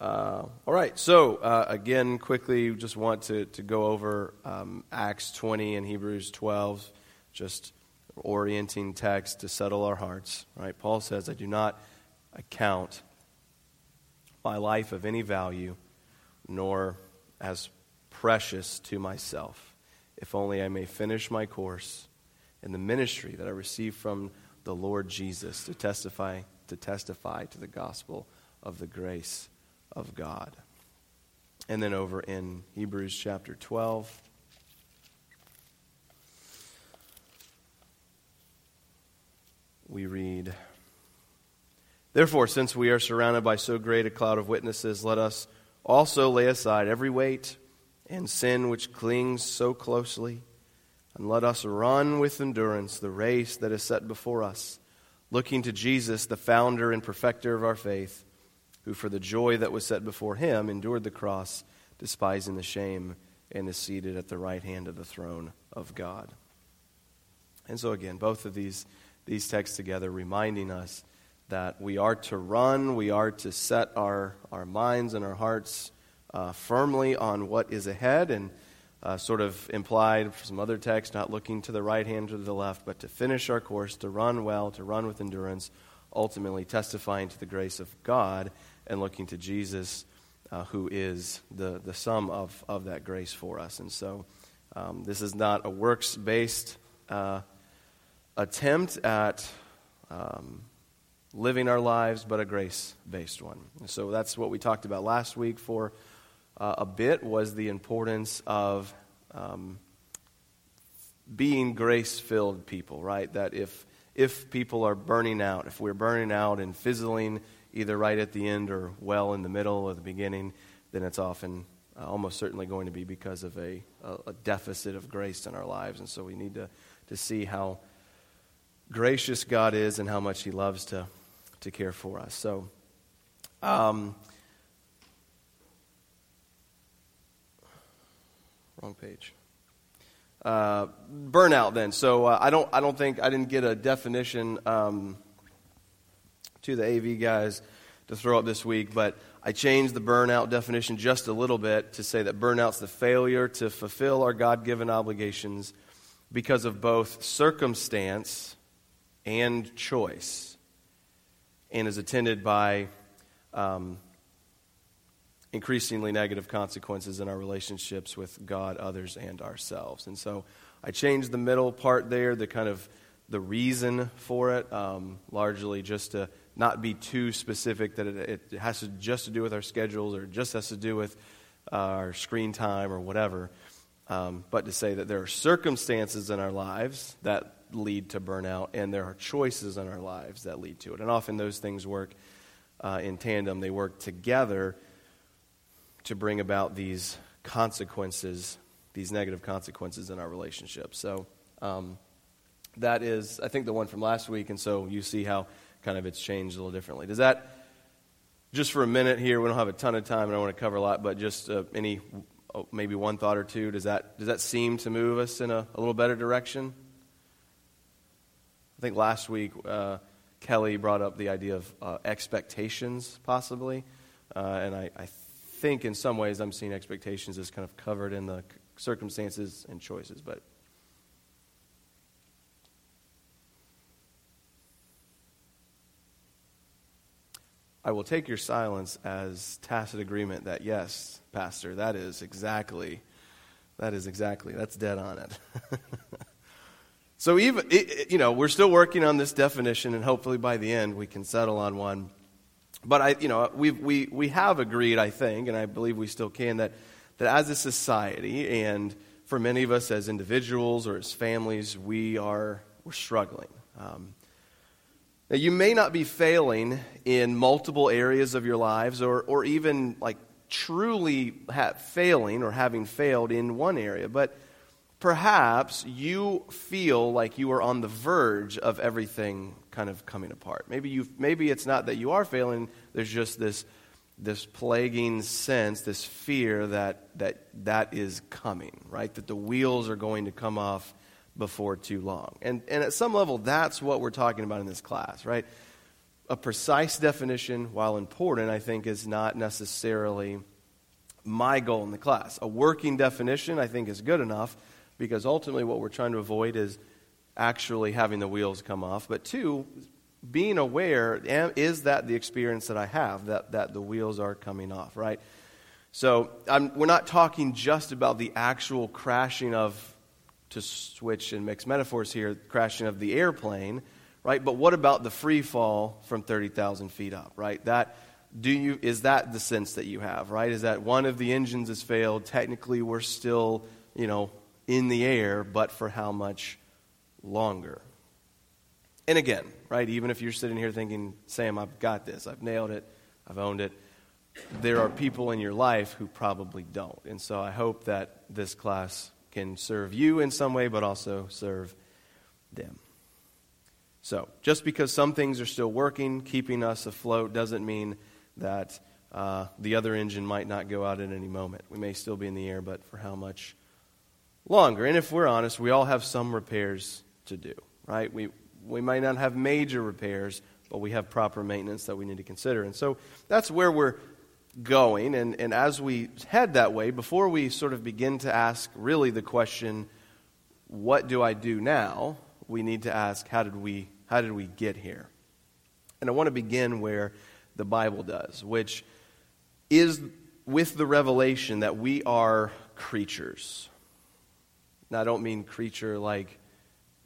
Uh, all right, so uh, again, quickly, just want to, to go over um, Acts 20 and Hebrews 12, just orienting text to settle our hearts. Right? Paul says, I do not account my life of any value, nor as precious to myself, if only I may finish my course in the ministry that I received from the Lord Jesus to testify to testify to the gospel of the grace of God. And then over in Hebrews chapter 12. We read, Therefore, since we are surrounded by so great a cloud of witnesses, let us also lay aside every weight and sin which clings so closely, and let us run with endurance the race that is set before us, looking to Jesus, the founder and perfecter of our faith who for the joy that was set before him endured the cross, despising the shame, and is seated at the right hand of the throne of God. And so, again, both of these, these texts together reminding us that we are to run, we are to set our, our minds and our hearts uh, firmly on what is ahead, and uh, sort of implied for some other texts, not looking to the right hand or to the left, but to finish our course, to run well, to run with endurance, ultimately testifying to the grace of God and looking to Jesus, uh, who is the, the sum of, of that grace for us. And so um, this is not a works based uh, attempt at um, living our lives, but a grace based one. And so that's what we talked about last week for uh, a bit was the importance of um, being grace filled people, right? That if if people are burning out, if we're burning out and fizzling either right at the end or well in the middle or the beginning, then it's often uh, almost certainly going to be because of a, a, deficit of grace in our lives. And so we need to, to see how gracious God is and how much He loves to, to care for us. So, um, wrong page. Uh, burnout, then. So uh, I don't, I don't think I didn't get a definition. Um, to the AV guys to throw up this week, but I changed the burnout definition just a little bit to say that burnout's the failure to fulfill our God given obligations because of both circumstance and choice, and is attended by um, increasingly negative consequences in our relationships with God, others, and ourselves. And so I changed the middle part there, the kind of the reason for it, um, largely just to not be too specific that it, it, has to just to do with our schedules or just has to do with uh, our screen time or whatever, um, but to say that there are circumstances in our lives that lead to burnout and there are choices in our lives that lead to it. And often those things work uh, in tandem, they work together to bring about these consequences, these negative consequences in our relationships. So um, that is, I think, the one from last week, and so you see how kind of it's changed a little differently. Does that, just for a minute here, we don't have a ton of time and I want to cover a lot, but just uh, any, oh, maybe one thought or two, does that, does that seem to move us in a, a little better direction? I think last week uh, Kelly brought up the idea of uh, expectations, possibly. Uh, and I, I think in some ways I'm seeing expectations as kind of covered in the circumstances and choices, but I will take your silence as tacit agreement that yes, pastor, that is exactly that is exactly that's dead on it. so even it, you know, we're still working on this definition and hopefully by the end we can settle on one. But I you know, we we we have agreed, I think, and I believe we still can that that as a society and for many of us as individuals or as families, we are we're struggling. Um, now, you may not be failing in multiple areas of your lives or, or even like truly failing or having failed in one area, but perhaps you feel like you are on the verge of everything kind of coming apart. Maybe, you maybe it's not that you are failing, there's just this, this plaguing sense, this fear that, that that is coming, right? That the wheels are going to come off before too long. And, and at some level, that's what we're talking about in this class, right? a precise definition, while important, I think is not necessarily my goal in the class. A working definition, I think, is good enough because ultimately what we're trying to avoid is actually having the wheels come off. But two, being aware is that the experience that I have, that, that the wheels are coming off, right? So I'm, we're not talking just about the actual crashing of, to switch and mix metaphors here, crashing of the airplane, right? But what about the free fall from 30,000 feet up, right? That, do you, is that the sense that you have, right? Is that one of the engines has failed? Technically, we're still, you know, in the air, but for how much longer? And again, right, even if you're sitting here thinking, Sam, I've got this, I've nailed it, I've owned it, there are people in your life who probably don't. And so I hope that this class can serve you in some way, but also serve them. So, just because some things are still working, keeping us afloat, doesn't mean that uh, the other engine might not go out at any moment. We may still be in the air, but for how much longer? And if we're honest, we all have some repairs to do, right? We, we might not have major repairs, but we have proper maintenance that we need to consider. And so that's where we're going. And, and as we head that way, before we sort of begin to ask really the question, what do I do now? We need to ask, how did we, how did we get here? And I want to begin where the Bible does, which is with the revelation that we are creatures. Now, I don't mean creature like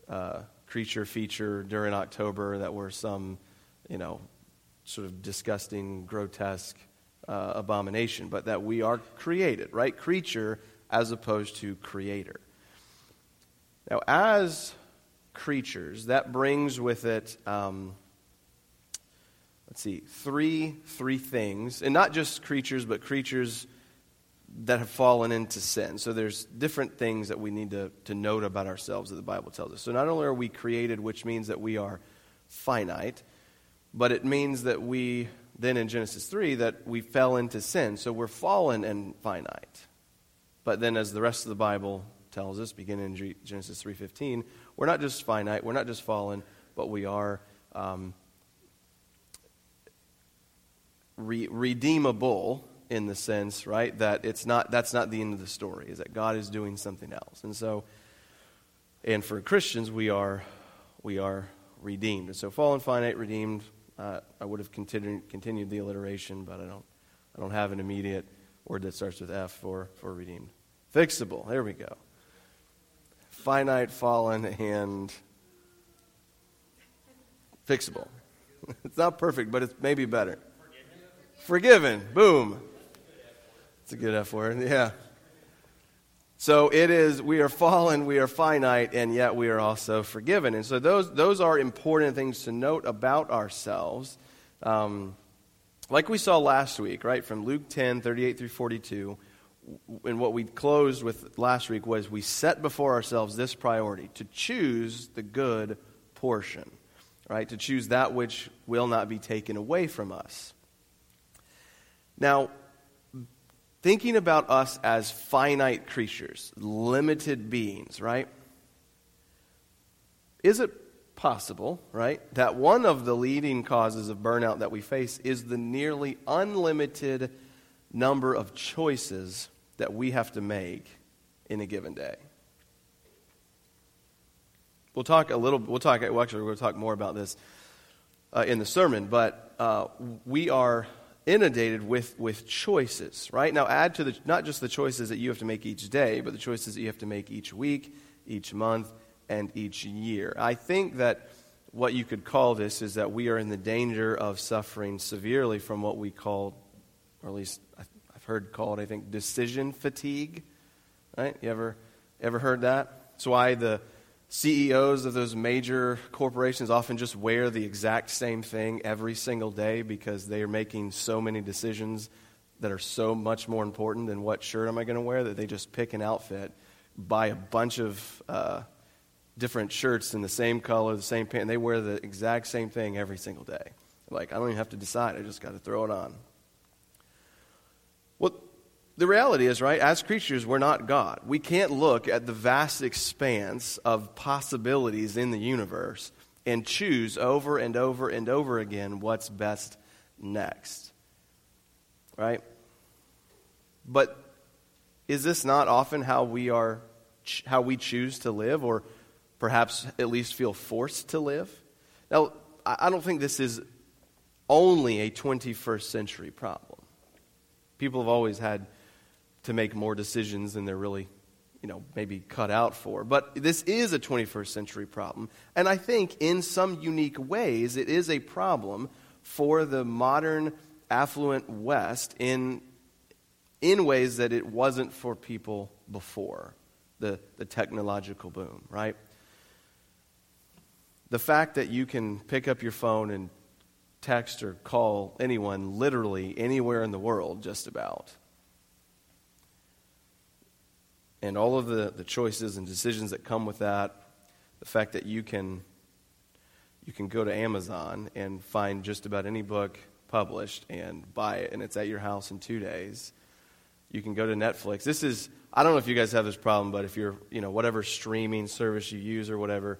uh, creature feature during October that were some, you know, sort of disgusting, grotesque uh, abomination, but that we are created, right? Creature as opposed to creator. Now, as creatures, that brings with it, um, let's see, three, three things. And not just creatures, but creatures that have fallen into sin. So there's different things that we need to, to note about ourselves that the Bible tells us. So not only are we created, which means that we are finite, but it means that we, then in Genesis 3, that we fell into sin. So we're fallen and finite. But then as the rest of the Bible tells us, beginning in Genesis 3.15, we're not just finite, we're not just fallen, but we are um, re- redeemable in the sense, right, that it's not, that's not the end of the story, is that God is doing something else. And so, and for Christians, we are, we are redeemed. And so, fallen, finite, redeemed, uh, I would have continued, continued the alliteration, but I don't, I don't have an immediate word that starts with F for, for redeemed. Fixable, there we go. Finite, fallen, and fixable. it's not perfect, but it's maybe better. Forgiven. Forgiven. Boom. It's a good F word, yeah. So it is, we are fallen, we are finite, and yet we are also forgiven. And so those, those are important things to note about ourselves. Um, like we saw last week, right, from Luke 10, 38 through 42, and what we closed with last week was we set before ourselves this priority to choose the good portion, right, to choose that which will not be taken away from us. Now, thinking about us as finite creatures, limited beings, right? Is it possible, right, that one of the leading causes of burnout that we face is the nearly unlimited number of choices that we have to make in a given day? We'll talk a little, we'll talk, well, actually, we're going to talk more about this uh, in the sermon, but uh, we are inundated with, with choices, right? Now, add to the, not just the choices that you have to make each day, but the choices that you have to make each week, each month, and each year. I think that what you could call this is that we are in the danger of suffering severely from what we call, or at least I've heard called, I think, decision fatigue. Right? You ever, ever heard that? That's why the CEOs of those major corporations often just wear the exact same thing every single day because they are making so many decisions that are so much more important than what shirt am I going to wear that they just pick an outfit, buy a bunch of uh, different shirts in the same color, the same pant, and they wear the exact same thing every single day. Like, I don't even have to decide, I just got to throw it on. The reality is, right, as creatures, we're not God. We can't look at the vast expanse of possibilities in the universe and choose over and over and over again what's best next. Right? But is this not often how we are how we choose to live or perhaps at least feel forced to live? Now, I don't think this is only a 21st century problem. People have always had to make more decisions than they're really, you know, maybe cut out for. But this is a 21st century problem. And I think in some unique ways, it is a problem for the modern affluent West in, in ways that it wasn't for people before the, the technological boom, right? The fact that you can pick up your phone and text or call anyone literally anywhere in the world, just about. And all of the, the choices and decisions that come with that, the fact that you can you can go to Amazon and find just about any book published and buy it, and it's at your house in two days. You can go to Netflix. This is I don't know if you guys have this problem, but if you're you know whatever streaming service you use or whatever,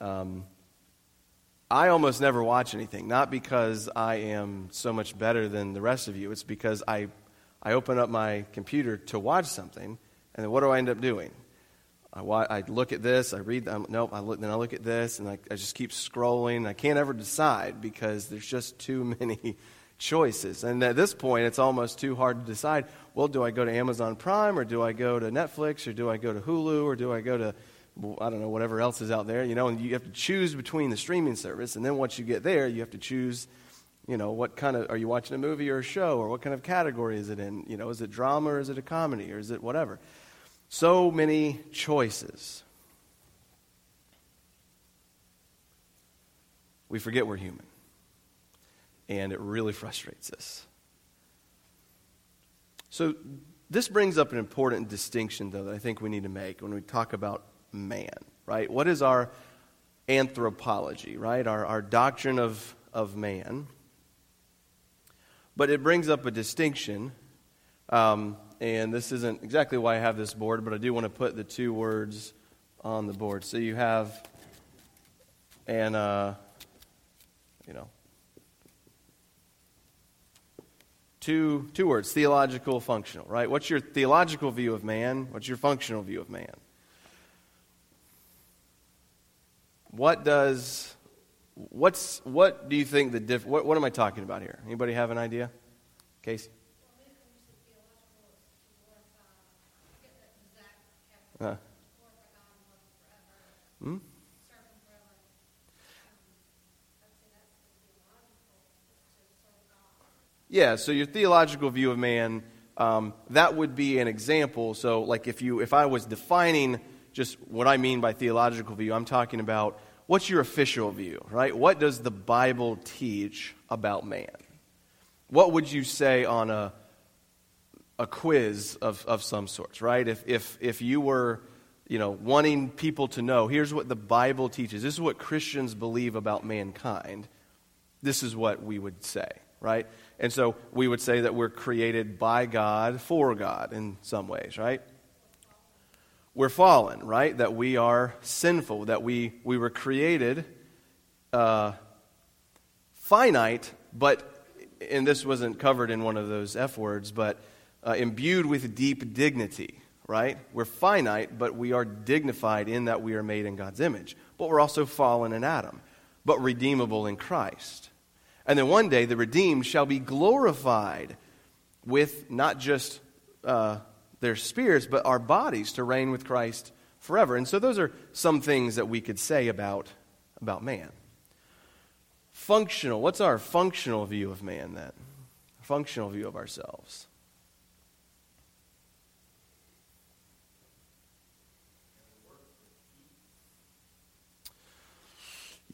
um, I almost never watch anything, not because I am so much better than the rest of you. It's because I, I open up my computer to watch something, and then what do I end up doing? I, I look at this, I read, um, nope, I look, then I look at this, and I, I just keep scrolling. I can't ever decide because there's just too many choices. And at this point, it's almost too hard to decide well, do I go to Amazon Prime, or do I go to Netflix, or do I go to Hulu, or do I go to I don't know, whatever else is out there, you know, and you have to choose between the streaming service. And then once you get there, you have to choose, you know, what kind of, are you watching a movie or a show, or what kind of category is it in? You know, is it drama, or is it a comedy, or is it whatever? So many choices. We forget we're human. And it really frustrates us. So, this brings up an important distinction, though, that I think we need to make when we talk about man, right? What is our anthropology, right? Our, our doctrine of, of man. But it brings up a distinction, um, and this isn't exactly why I have this board, but I do want to put the two words on the board. So you have and uh, you know, two two words: theological, functional. Right? What's your theological view of man? What's your functional view of man? What does, what's, what do you think the diff, what, what am I talking about here? Anybody have an idea? Casey? Hmm? Yeah, so your theological view of man, um, that would be an example. So, like if you, if I was defining just what I mean by theological view. I'm talking about what's your official view, right? What does the Bible teach about man? What would you say on a, a quiz of, of some sorts, right? If, if, if you were you know, wanting people to know, here's what the Bible teaches, this is what Christians believe about mankind, this is what we would say, right? And so we would say that we're created by God for God in some ways, right? we're fallen, right? That we are sinful, that we, we were created uh, finite, but, and this wasn't covered in one of those F words, but uh, imbued with deep dignity, right? We're finite, but we are dignified in that we are made in God's image. But we're also fallen in Adam, but redeemable in Christ. And then one day the redeemed shall be glorified with not just. Uh, their spirits, but our bodies to reign with Christ forever. And so those are some things that we could say about, about man. Functional. What's our functional view of man then? Functional view of ourselves.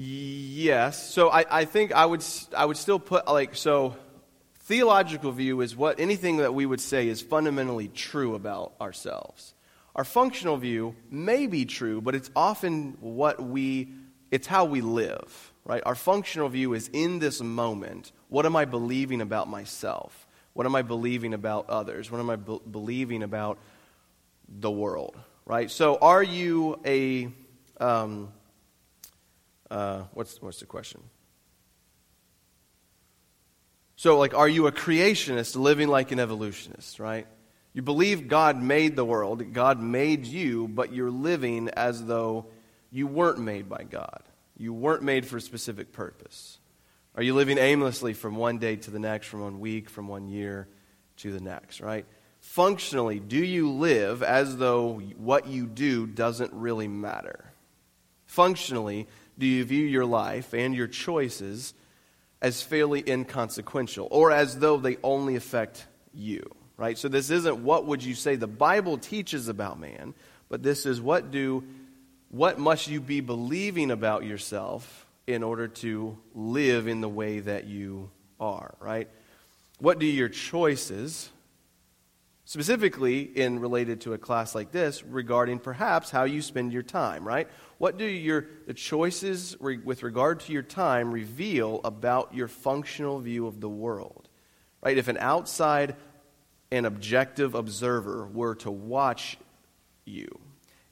Yes. So I, I think I would I would still put like so theological view is what anything that we would say is fundamentally true about ourselves. Our functional view may be true, but it's often what we, it's how we live, right? Our functional view is in this moment, what am I believing about myself? What am I believing about others? What am I be- believing about the world, right? So are you a, um, Uh, what's, what's the question? So, like, are you a creationist living like an evolutionist, right? You believe God made the world, God made you, but you're living as though you weren't made by God. You weren't made for a specific purpose. Are you living aimlessly from one day to the next, from one week, from one year to the next, right? Functionally, do you live as though what you do doesn't really matter? Functionally, do you view your life and your choices as fairly inconsequential or as though they only affect you? Right? So this isn't what would you say the Bible teaches about man, but this is what do what must you be believing about yourself in order to live in the way that you are, right? What do your choices, specifically in related to a class like this, regarding perhaps how you spend your time, right? What do your the choices re, with regard to your time reveal about your functional view of the world? Right? If an outside an objective observer were to watch you,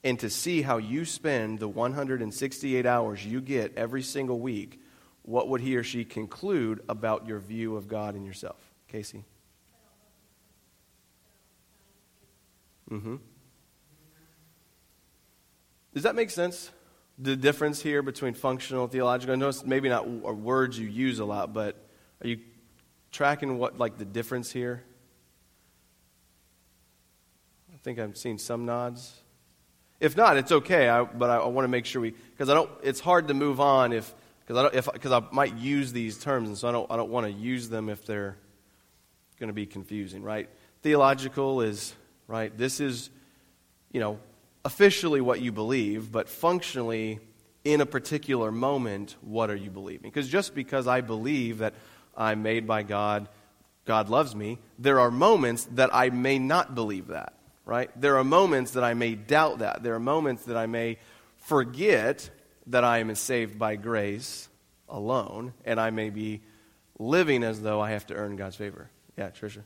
and to see how you spend the 168 hours you get every single week, what would he or she conclude about your view of God and yourself? Casey? Mm-hmm. Does that make sense? The difference here between functional and theological? I know it's maybe not words you use a lot, but are you tracking what, like, the difference here? I think I'm seeing some nods. If not, it's okay. I, but I, I want to make sure we because I don't. It's hard to move on if because I don't because I might use these terms, and so I don't I don't want to use them if they're going to be confusing. Right? Theological is right. This is you know officially what you believe, but functionally in a particular moment, what are you believing? Because just because I believe that I'm made by God, God loves me, there are moments that I may not believe that right? There are moments that I may doubt that. There are moments that I may forget that I am saved by grace alone, and I may be living as though I have to earn God's favor. Yeah, Tricia.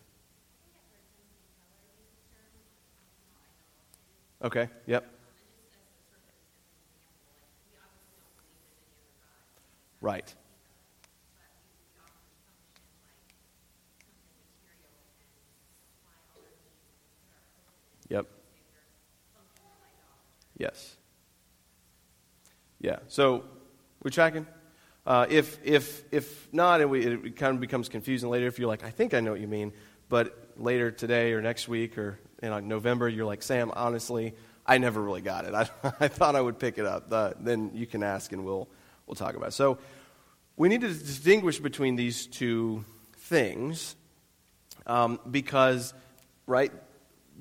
Okay, yep. Right. Yep. Yes. Yeah. So we're tracking. Uh, if if if not, and we, it kind of becomes confusing later. If you're like, I think I know what you mean, but later today or next week or in November, you're like, Sam, honestly, I never really got it. I, I thought I would pick it up. Then you can ask, and we'll we'll talk about it. So we need to distinguish between these two things um, because, right?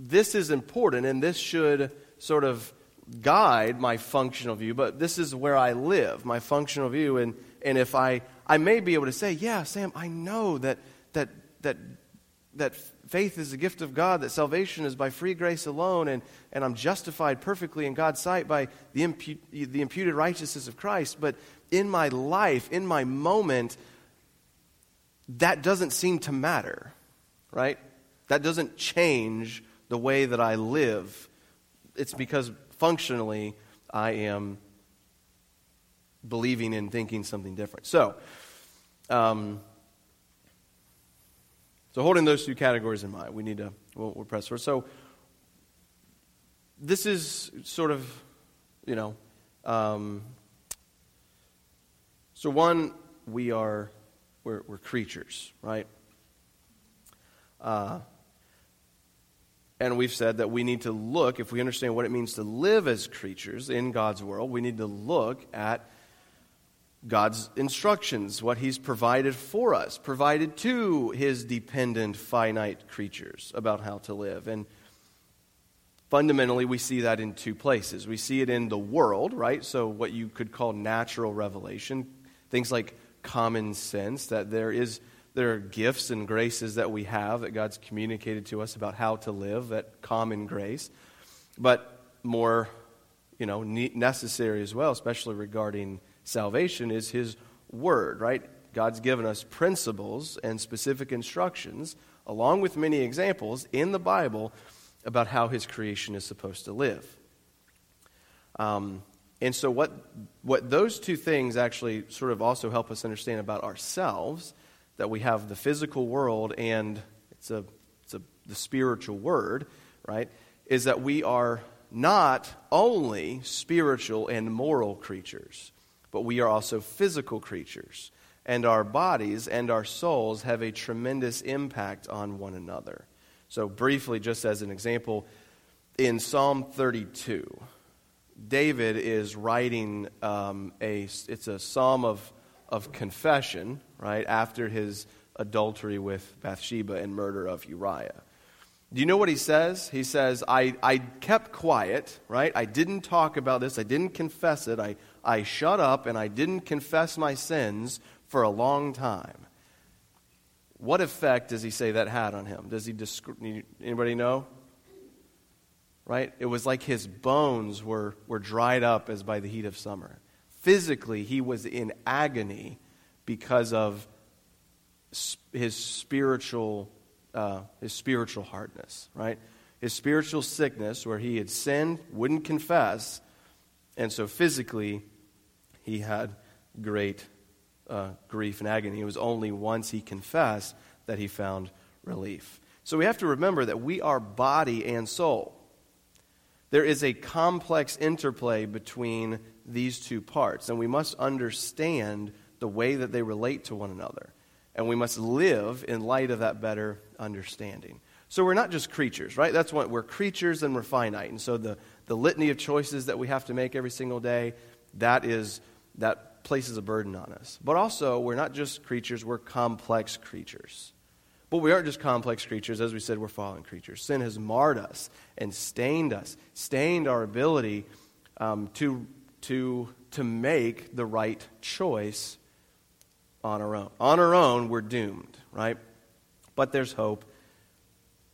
this is important and this should sort of guide my functional view, but this is where I live, my functional view. And, and if I, I may be able to say, yeah, Sam, I know that, that, that, that faith is a gift of God, that salvation is by free grace alone, and, and I'm justified perfectly in God's sight by the, impu- the imputed righteousness of Christ. But in my life, in my moment, that doesn't seem to matter, right? That doesn't change the way that I live, it's because functionally I am believing and thinking something different. So, um, so holding those two categories in mind, we need to we'll, we'll press forward. So, this is sort of, you know, um, so one, we are we're, we're creatures, right? Uh, and we've said that we need to look, if we understand what it means to live as creatures in God's world, we need to look at God's instructions, what He's provided for us, provided to His dependent, finite creatures about how to live. And fundamentally, we see that in two places. We see it in the world, right? So, what you could call natural revelation, things like common sense, that there is there are gifts and graces that we have that God's communicated to us about how to live, that common grace. But more, you know, necessary as well, especially regarding salvation, is His Word, right? God's given us principles and specific instructions, along with many examples in the Bible about how His creation is supposed to live. Um, And so, what, what those two things actually sort of also help us understand about ourselves that we have the physical world and it's, a, it's a, the spiritual word, right? Is that we are not only spiritual and moral creatures, but we are also physical creatures. And our bodies and our souls have a tremendous impact on one another. So, briefly, just as an example, in Psalm 32, David is writing um, a, it's a psalm of, of confession, right, after his adultery with Bathsheba and murder of Uriah. Do you know what he says? He says, I, I kept quiet, right? I didn't talk about this. I didn't confess it. I, I shut up and I didn't confess my sins for a long time. What effect does he say that had on him? Does he descri- anybody know? Right? It was like his bones were, were dried up as by the heat of summer. Physically, he was in agony because of his spiritual uh, his spiritual hardness, right? His spiritual sickness, where he had sinned, wouldn't confess, and so physically he had great uh, grief and agony. It was only once he confessed that he found relief. So we have to remember that we are body and soul. There is a complex interplay between these two parts, and we must understand the way that they relate to one another. And we must live in light of that better understanding. So we're not just creatures, right? That's what we're creatures and we're finite. And so the, the litany of choices that we have to make every single day, that is that places a burden on us. But also, we're not just creatures, we're complex creatures. But we aren't just complex creatures. As we said, we're fallen creatures. Sin has marred us and stained us, stained our ability um, to, to, to make the right choice on our own. On our own, we're doomed, right? But there's hope.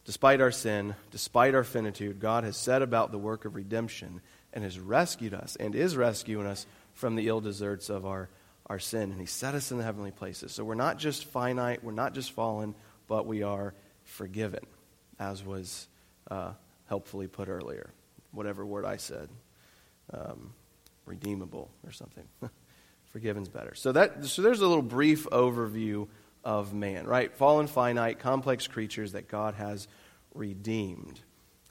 Despite our sin, despite our finitude, God has set about the work of redemption and has rescued us and is rescuing us from the ill deserts of our, our sin. And He set us in the heavenly places. So we're not just finite, we're not just fallen, but we are forgiven, as was uh, helpfully put earlier. Whatever word I said. Um, redeemable or something. Forgiven's better. So, that, so there's a little brief overview of man, right? Fallen, finite, complex creatures that God has redeemed.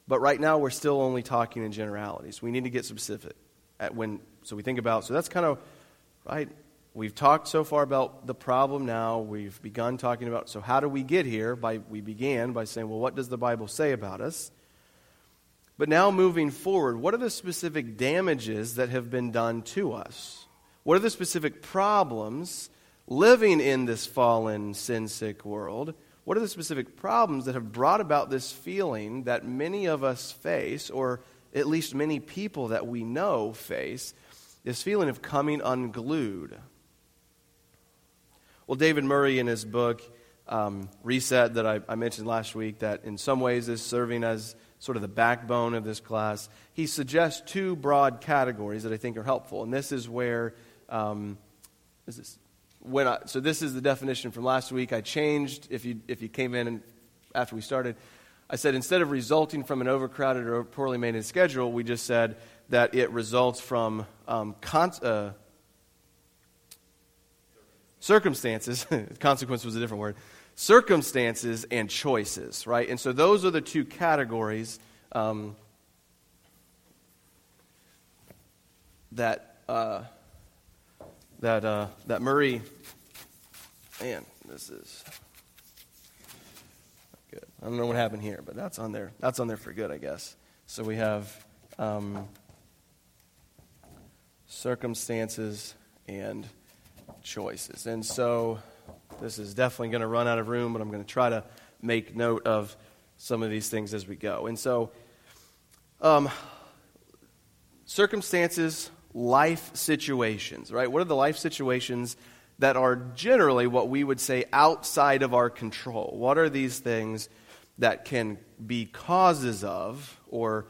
But right now, we're still only talking in generalities. We need to get specific. At when, so we think about, so that's kind of, right? We've talked so far about the problem now. We've begun talking about, so how do we get here? By, we began by saying, well, what does the Bible say about us? But now, moving forward, what are the specific damages that have been done to us? What are the specific problems living in this fallen, sin sick world? What are the specific problems that have brought about this feeling that many of us face, or at least many people that we know face, this feeling of coming unglued? Well, David Murray, in his book, um, Reset, that I, I mentioned last week, that in some ways is serving as sort of the backbone of this class, he suggests two broad categories that I think are helpful. And this is where um, is this, when I, so this is the definition from last week. I changed, if you, if you came in and after we started, I said instead of resulting from an overcrowded or poorly maintained schedule, we just said that it results from um, con- uh, circumstances. consequence was a different word. Circumstances and choices, right? And so those are the two categories um, that. Uh, that, uh, that Murray, man, this is good. I don't know what happened here, but that's on there. That's on there for good, I guess. So we have um, circumstances and choices. And so this is definitely going to run out of room, but I'm going to try to make note of some of these things as we go. And so, um, circumstances life situations, right? What are the life situations that are generally what we would say outside of our control? What are these things that can be causes of or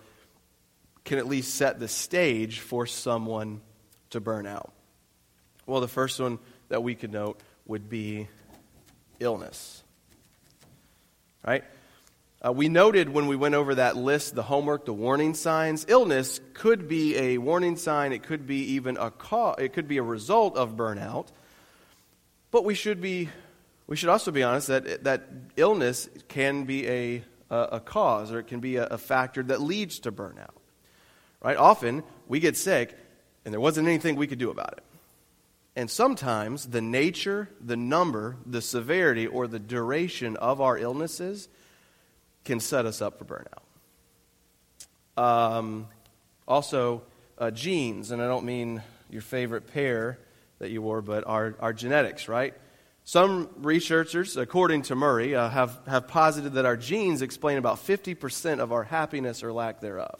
can at least set the stage for someone to burn out? Well, the first one that we could note would be illness. Right? Uh, we noted when we went over that list, the homework, the warning signs. Illness could be a warning sign. It could be even a cause. It could be a result of burnout. But we should be, we should also be honest that that illness can be a a, a cause or it can be a, a factor that leads to burnout. Right? Often we get sick and there wasn't anything we could do about it. And sometimes the nature, the number, the severity, or the duration of our illnesses can set us up for burnout. Um, also, uh, genes, and I don't mean your favorite pair that you wore, but our, our genetics, right? Some researchers, according to Murray, uh, have, have posited that our genes explain about 50% of our happiness or lack thereof.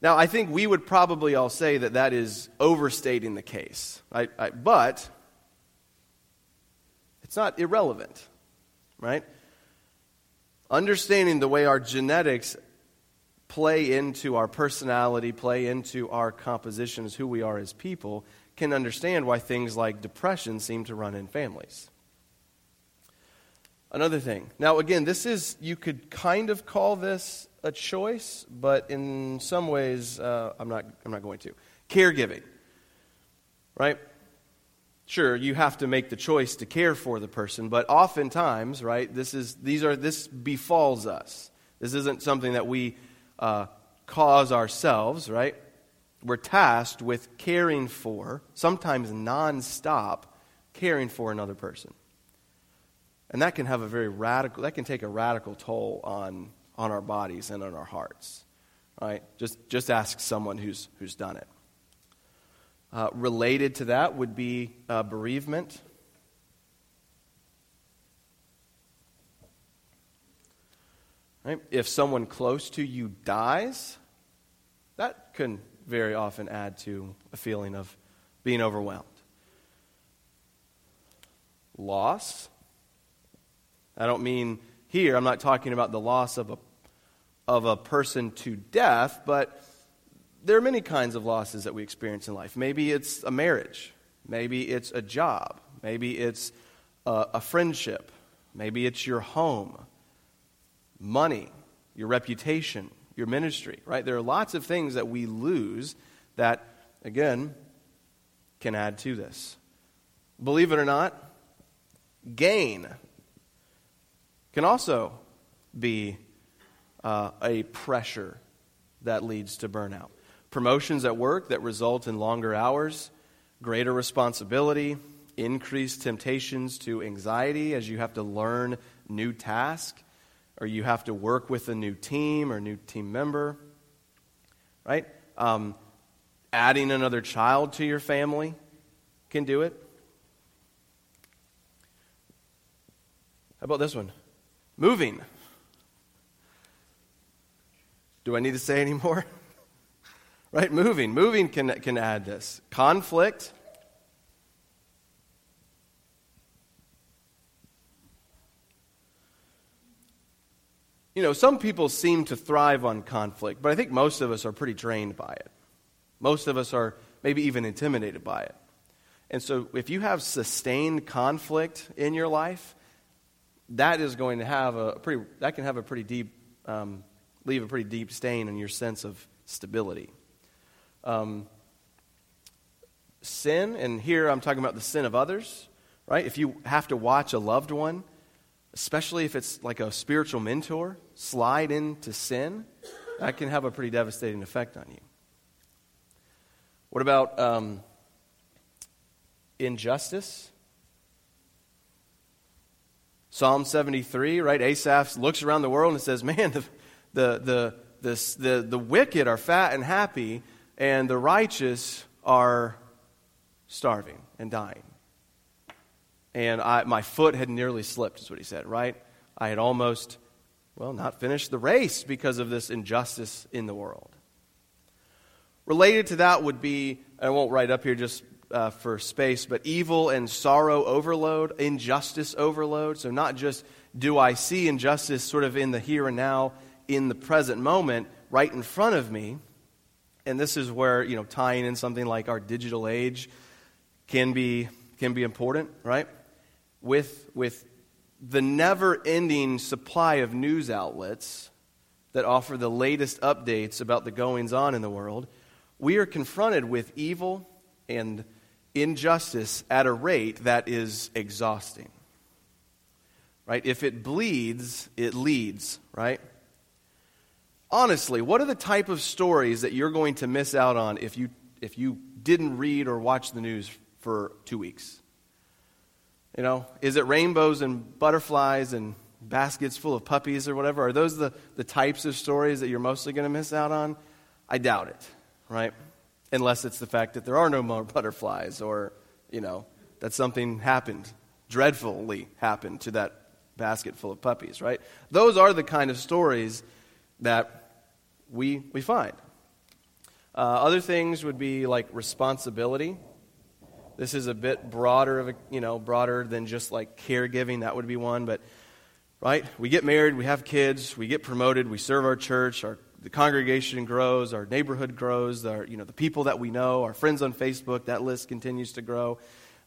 Now, I think we would probably all say that that is overstating the case, I, I, but it's not irrelevant, right? Understanding the way our genetics play into our personality, play into our compositions, who we are as people, can understand why things like depression seem to run in families. Another thing. Now, again, this is, you could kind of call this a choice, but in some ways, uh, I'm, not, I'm not going to. Caregiving, right? Sure, you have to make the choice to care for the person, but oftentimes, right, this, is, these are, this befalls us. This isn't something that we uh, cause ourselves, right? We're tasked with caring for, sometimes nonstop, caring for another person. And that can have a very radical, that can take a radical toll on, on our bodies and on our hearts. Right? Just, just ask someone who's, who's done it. Uh, related to that would be uh, bereavement. Right? If someone close to you dies, that can very often add to a feeling of being overwhelmed. Loss. I don't mean here, I'm not talking about the loss of a, of a person to death, but there are many kinds of losses that we experience in life. Maybe it's a marriage, maybe it's a job, maybe it's a, a friendship, maybe it's your home, money, your reputation, your ministry, right? There are lots of things that we lose that, again, can add to this. Believe it or not, gain can also be uh, a pressure that leads to burnout promotions at work that result in longer hours, greater responsibility, increased temptations to anxiety as you have to learn new tasks, or you have to work with a new team or new team member, right? Um, adding another child to your family can do it. How about this one? Moving. Do I need to say any more? Right? Moving. Moving can, can add this. Conflict. You know, some people seem to thrive on conflict, but I think most of us are pretty drained by it. Most of us are maybe even intimidated by it. And so, if you have sustained conflict in your life, that is going to have a pretty, that can have a pretty deep, um, leave a pretty deep stain on your sense of stability. Um, sin, and here I'm talking about the sin of others, right? If you have to watch a loved one, especially if it's like a spiritual mentor, slide into sin, that can have a pretty devastating effect on you. What about um, injustice? Psalm 73, right? Asaph looks around the world and says, Man, the, the, the, the, the, the wicked are fat and happy, and the righteous are starving and dying. And I, my foot had nearly slipped, is what he said, right? I had almost, well, not finished the race because of this injustice in the world. Related to that would be, I won't write up here just uh, for space, but evil and sorrow overload, injustice overload. So, not just do I see injustice sort of in the here and now, in the present moment, right in front of me, and this is where, you know, tying in something like our digital age can be, can be important, right? With, with the never ending supply of news outlets that offer the latest updates about the goings on in the world, we are confronted with evil and injustice at a rate that is exhausting. Right? If it bleeds, it leads, right? Honestly, what are the type of stories that you're going to miss out on if you if you didn't read or watch the news for 2 weeks? You know, is it rainbows and butterflies and baskets full of puppies or whatever? Are those the, the types of stories that you're mostly going to miss out on? I doubt it, right? Unless it's the fact that there are no more butterflies or, you know, that something happened, dreadfully happened to that basket full of puppies, right? Those are the kind of stories that we, we find. Uh, other things would be like responsibility. This is a bit broader of a, you know, broader than just like caregiving. That would be one, but right? We get married, we have kids, we get promoted, we serve our church, our the congregation grows, our neighborhood grows, our, you know, the people that we know, our friends on Facebook, that list continues to grow.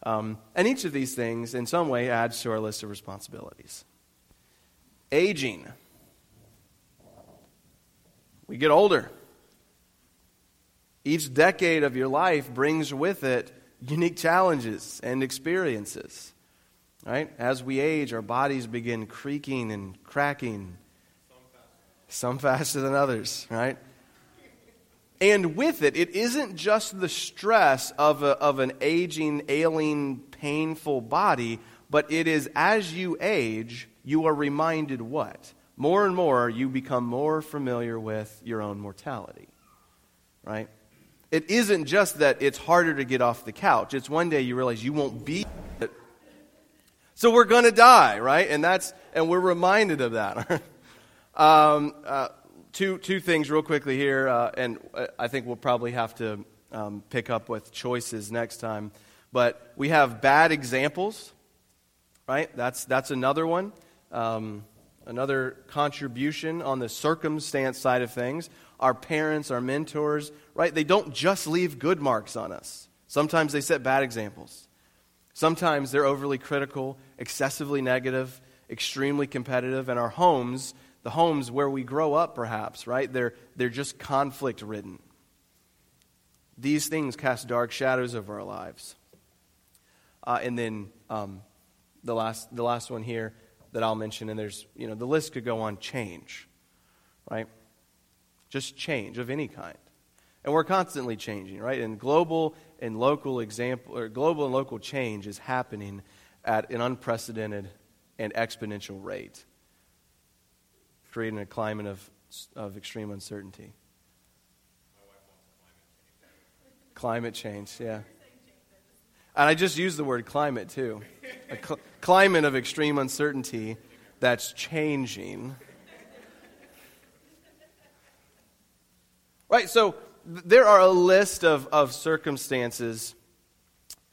Um, and each of these things, in some way, adds to our list of responsibilities. Aging. We get older. Each decade of your life brings with it unique challenges and experiences. Right? As we age, our bodies begin creaking and cracking. Some faster than others, right? And with it, it isn't just the stress of, a, of an aging, ailing, painful body, but it is as you age, you are reminded what? More and more, you become more familiar with your own mortality, right? It isn't just that it's harder to get off the couch. It's one day you realize you won't be. So we're going to die, right? And that's and we're reminded of that. um, uh, two two things real quickly here, uh, and uh, I think we'll probably have to um, pick up with choices next time. But we have bad examples, right? That's that's another one. Um, another contribution on the circumstance side of things. Our parents, our mentors, right? They don't just leave good marks on us. Sometimes they set bad examples. Sometimes they're overly critical, excessively negative, extremely competitive, and our homes, the homes where we grow up perhaps, right? They're, they're just conflict ridden. These things cast dark shadows over our lives. Uh, and then um, the, last, the last one here that I'll mention, and there's, you know, the list could go on change, right? Just change of any kind. And we're constantly changing, right? And global and local example or global and local change is happening at an unprecedented and exponential rate, creating a climate of, of extreme uncertainty. Climate change, yeah. And I just used the word climate too. A cl- climate of extreme uncertainty that's changing. Right, so there are a list of, of circumstances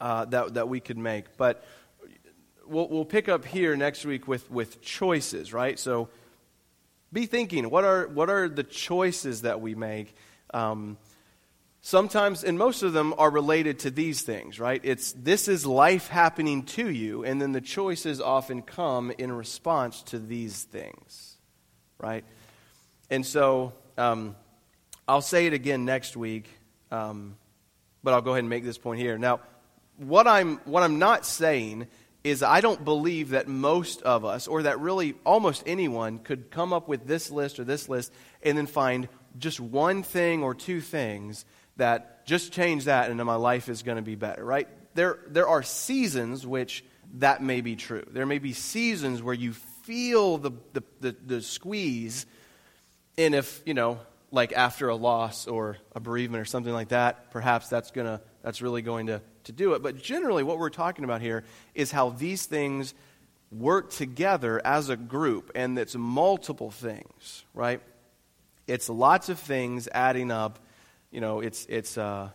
uh, that, that we could make, but we'll, we'll pick up here next week with, with choices, right? So be thinking what are, what are the choices that we make? Um, sometimes, and most of them are related to these things, right? It's this is life happening to you, and then the choices often come in response to these things, right? And so, um, I'll say it again next week, um, but I'll go ahead and make this point here. Now, what I'm, what I'm not saying is I don't believe that most of us, or that really almost anyone, could come up with this list or this list and then find just one thing or two things that just change that and my life is going to be better, right? There, there are seasons which that may be true. There may be seasons where you feel the, the, the, the squeeze, and if, you know, like after a loss or a bereavement or something like that, perhaps that's gonna that's really going to, to do it. But generally what we're talking about here is how these things work together as a group, and it's multiple things, right? It's lots of things adding up. You know, it's it's uh,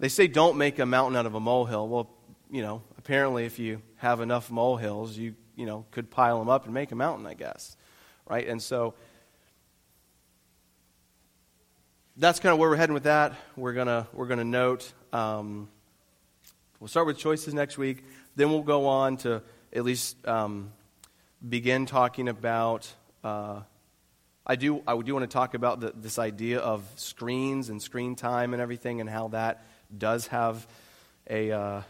they say don't make a mountain out of a molehill. Well, you know, apparently if you have enough molehills, you you know could pile them up and make a mountain, I guess, right? And so that's kind of where we're heading with that. We're gonna we're gonna note. Um, we'll start with choices next week. Then we'll go on to at least um, begin talking about. Uh, I do. I do want to talk about the, this idea of screens and screen time and everything, and how that does have a uh,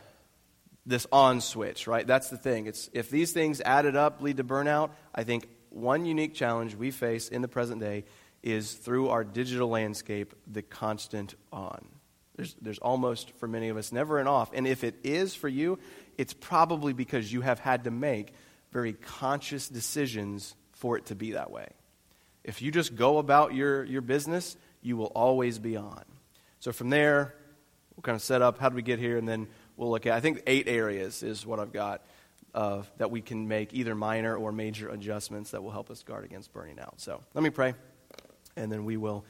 this on switch. Right. That's the thing. It's if these things added up lead to burnout. I think one unique challenge we face in the present day is through our digital landscape the constant on. There's, there's almost, for many of us, never an off. And if it is for you, it's probably because you have had to make very conscious decisions for it to be that way. If you just go about your, your business, you will always be on. So from there, we'll kind of set up how do we get here, and then we'll look at, I think, eight areas is what I've got uh, that we can make either minor or major adjustments that will help us guard against burning out. So let me pray, and then we will